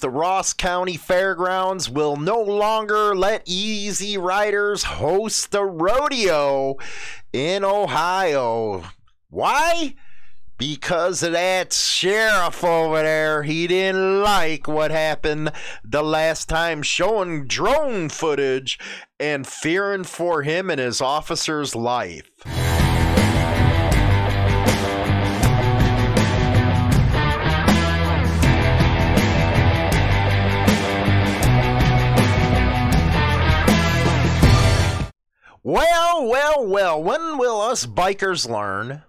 The Ross County Fairgrounds will no longer let easy riders host the rodeo in Ohio. Why? Because of that sheriff over there. He didn't like what happened the last time, showing drone footage and fearing for him and his officer's life. Well, well, well, when will us bikers learn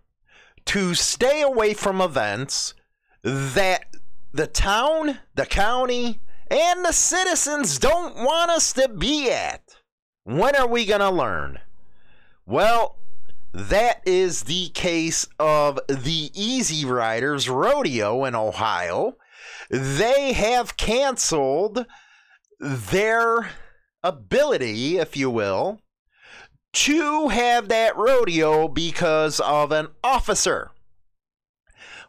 to stay away from events that the town, the county, and the citizens don't want us to be at? When are we going to learn? Well, that is the case of the Easy Riders Rodeo in Ohio. They have canceled their ability, if you will, to have that rodeo because of an officer.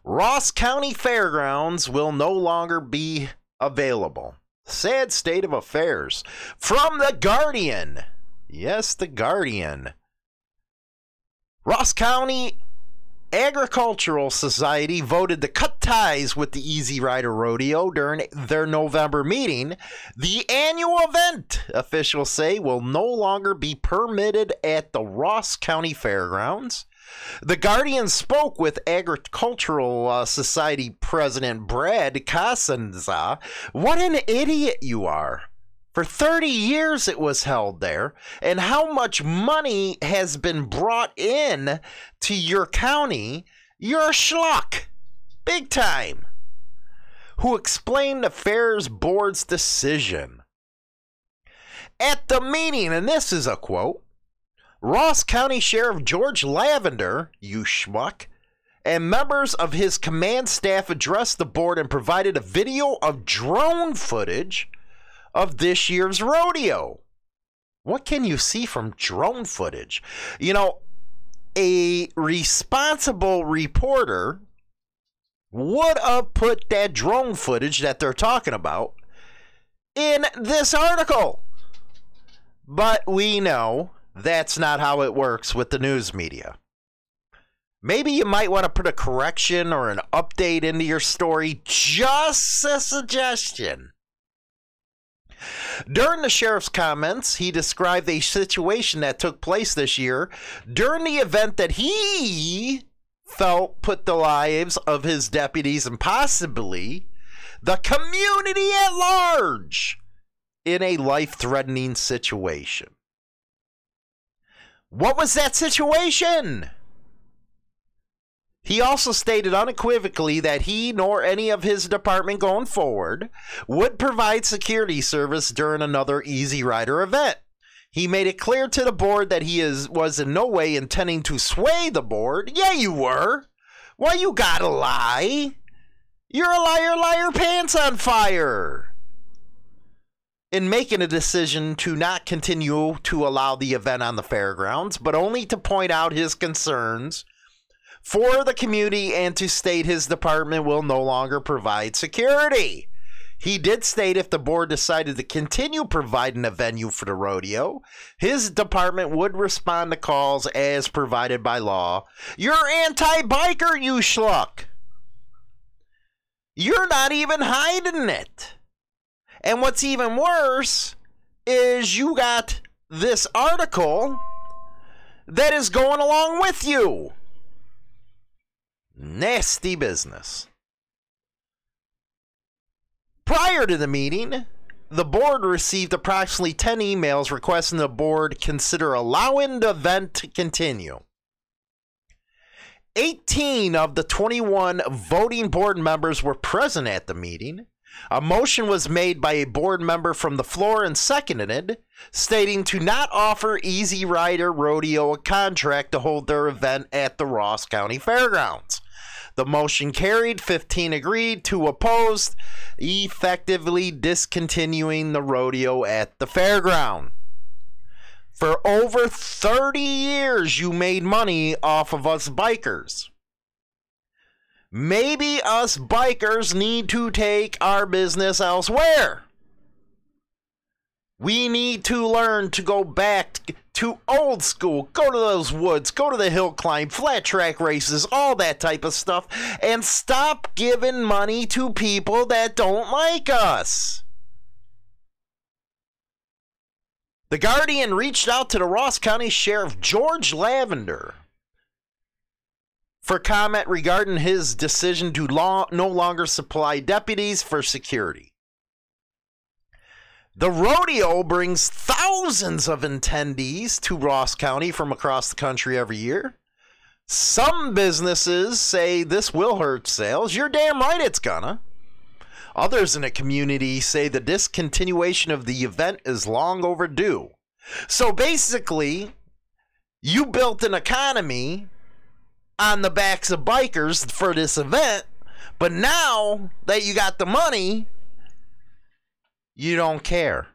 Ross County Fairgrounds will no longer be available. Sad state of affairs. From The Guardian. Yes, The Guardian. Ross County Agricultural Society voted to cut ties with the Easy Rider Rodeo during their November meeting. The annual event, officials say, will no longer be permitted at the Ross County Fairgrounds. The Guardian spoke with Agricultural uh, Society President Brad Cosenza. What an idiot you are! For 30 years it was held there, and how much money has been brought in to your county, you're a schlock. Big time. Who explained the Fairs Board's decision. At the meeting, and this is a quote Ross County Sheriff George Lavender, you schmuck, and members of his command staff addressed the board and provided a video of drone footage of this year's rodeo. What can you see from drone footage? You know, a responsible reporter would have put that drone footage that they're talking about in this article. But we know that's not how it works with the news media. Maybe you might want to put a correction or an update into your story. Just a suggestion. During the sheriff's comments, he described a situation that took place this year during the event that he felt put the lives of his deputies and possibly the community at large in a life threatening situation. What was that situation? He also stated unequivocally that he nor any of his department going forward would provide security service during another Easy Rider event. He made it clear to the board that he is was in no way intending to sway the board. Yeah, you were. Why you gotta lie? You're a liar, liar, pants on fire. In making a decision to not continue to allow the event on the fairgrounds, but only to point out his concerns for the community and to state his department will no longer provide security. He did state if the board decided to continue providing a venue for the rodeo, his department would respond to calls as provided by law. You're anti biker, you schluck. You're not even hiding it. And what's even worse is you got this article that is going along with you. Nasty business. Prior to the meeting, the board received approximately 10 emails requesting the board consider allowing the event to continue. 18 of the 21 voting board members were present at the meeting. A motion was made by a board member from the floor and seconded, stating to not offer Easy Rider Rodeo a contract to hold their event at the Ross County Fairgrounds. The motion carried, 15 agreed, 2 opposed, effectively discontinuing the rodeo at the fairground. For over 30 years, you made money off of us bikers. maybe us bikers need to take our business elsewhere. We need to learn to go back to old school, go to those woods, go to the hill climb, flat track races, all that type of stuff, and stop giving money to people that don't like us. The Guardian reached out to the Ross County Sheriff George Lavender for comment regarding his decision to law, no longer supply deputies for security. The rodeo brings thousands of attendees to Ross County from across the country every year. Some businesses say this will hurt sales. You're damn right it's gonna. Others in the community say the discontinuation of the event is long overdue. So basically, you built an economy on the backs of bikers for this event, but now that you got the money, you don't care.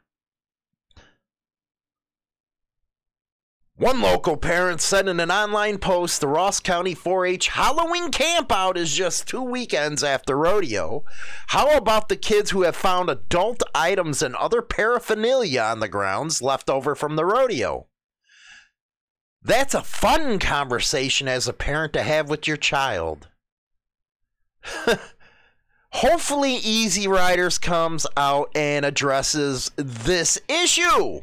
One local parent said in an online post the Ross County 4 H Halloween campout is just two weekends after rodeo. How about the kids who have found adult items and other paraphernalia on the grounds left over from the rodeo? That's a fun conversation as a parent to have with your child. Hopefully, Easy Riders comes out and addresses this issue.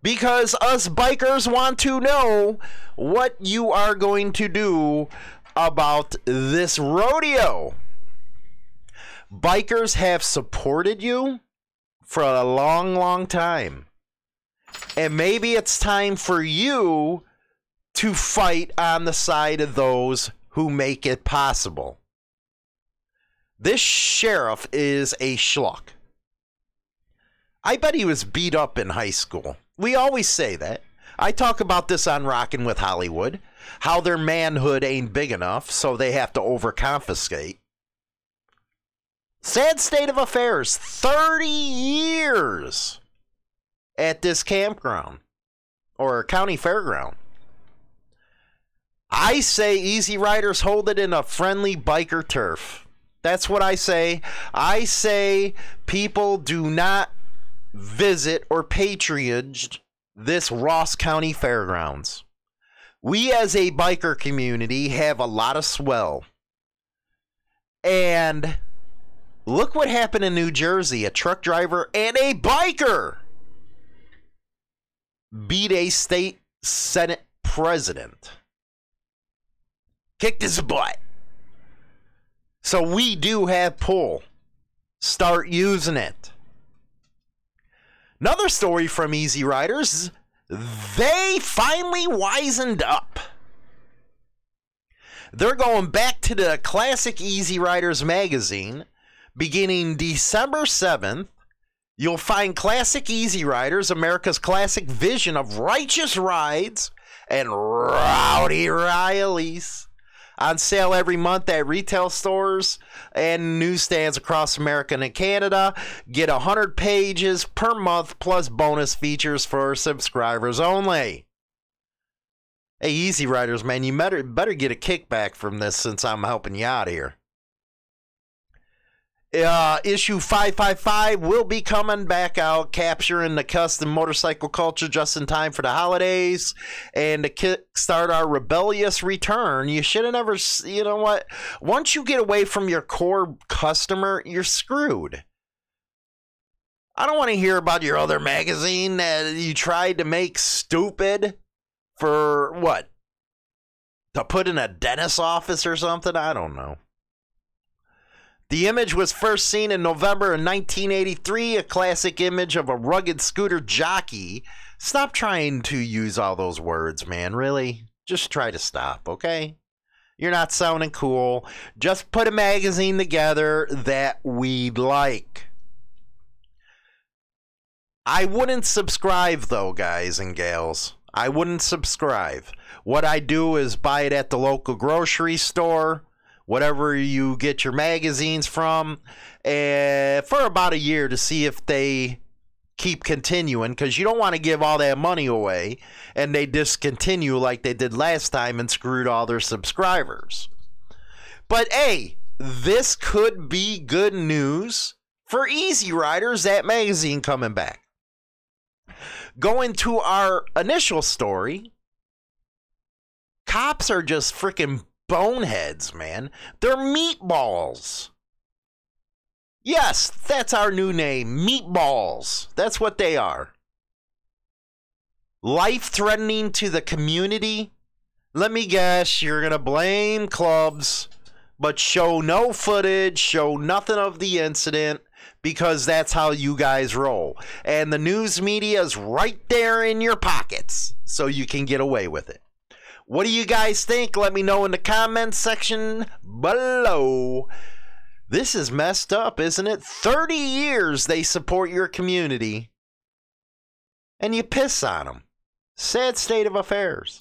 Because us bikers want to know what you are going to do about this rodeo. Bikers have supported you for a long, long time. And maybe it's time for you to fight on the side of those who make it possible. This sheriff is a schluck. I bet he was beat up in high school. We always say that. I talk about this on Rockin' with Hollywood, how their manhood ain't big enough, so they have to overconfiscate. Sad state of affairs. 30 years at this campground or county fairground. I say Easy Riders hold it in a friendly biker turf. That's what I say. I say people do not visit or patronage this Ross County Fairgrounds. We, as a biker community, have a lot of swell. And look what happened in New Jersey a truck driver and a biker beat a state Senate president. Kicked his butt. So we do have pull. Start using it. Another story from Easy Riders they finally wisened up. They're going back to the classic Easy Riders magazine beginning December 7th. You'll find classic Easy Riders, America's classic vision of righteous rides and rowdy Rileys on sale every month at retail stores and newsstands across America and Canada. Get 100 pages per month plus bonus features for subscribers only. Hey, Easy Riders, man, you better, better get a kickback from this since I'm helping you out here. Uh, issue 555 will be coming back out, capturing the custom motorcycle culture just in time for the holidays and to kickstart our rebellious return. You should have never, you know what? Once you get away from your core customer, you're screwed. I don't want to hear about your other magazine that you tried to make stupid for what? To put in a dentist's office or something? I don't know. The image was first seen in November of 1983, a classic image of a rugged scooter jockey. Stop trying to use all those words, man. Really? Just try to stop, okay? You're not sounding cool. Just put a magazine together that we'd like. I wouldn't subscribe, though, guys and gals. I wouldn't subscribe. What I do is buy it at the local grocery store whatever you get your magazines from, uh, for about a year to see if they keep continuing because you don't want to give all that money away and they discontinue like they did last time and screwed all their subscribers. But hey, this could be good news for Easy Riders, that magazine coming back. Going to our initial story, cops are just freaking boneheads, man. They're meatballs. Yes, that's our new name, meatballs. That's what they are. Life threatening to the community. Let me guess, you're going to blame clubs, but show no footage, show nothing of the incident because that's how you guys roll. And the news media is right there in your pockets, so you can get away with it. What do you guys think? Let me know in the comments section below. This is messed up, isn't it? 30 years they support your community, and you piss on them. Sad state of affairs.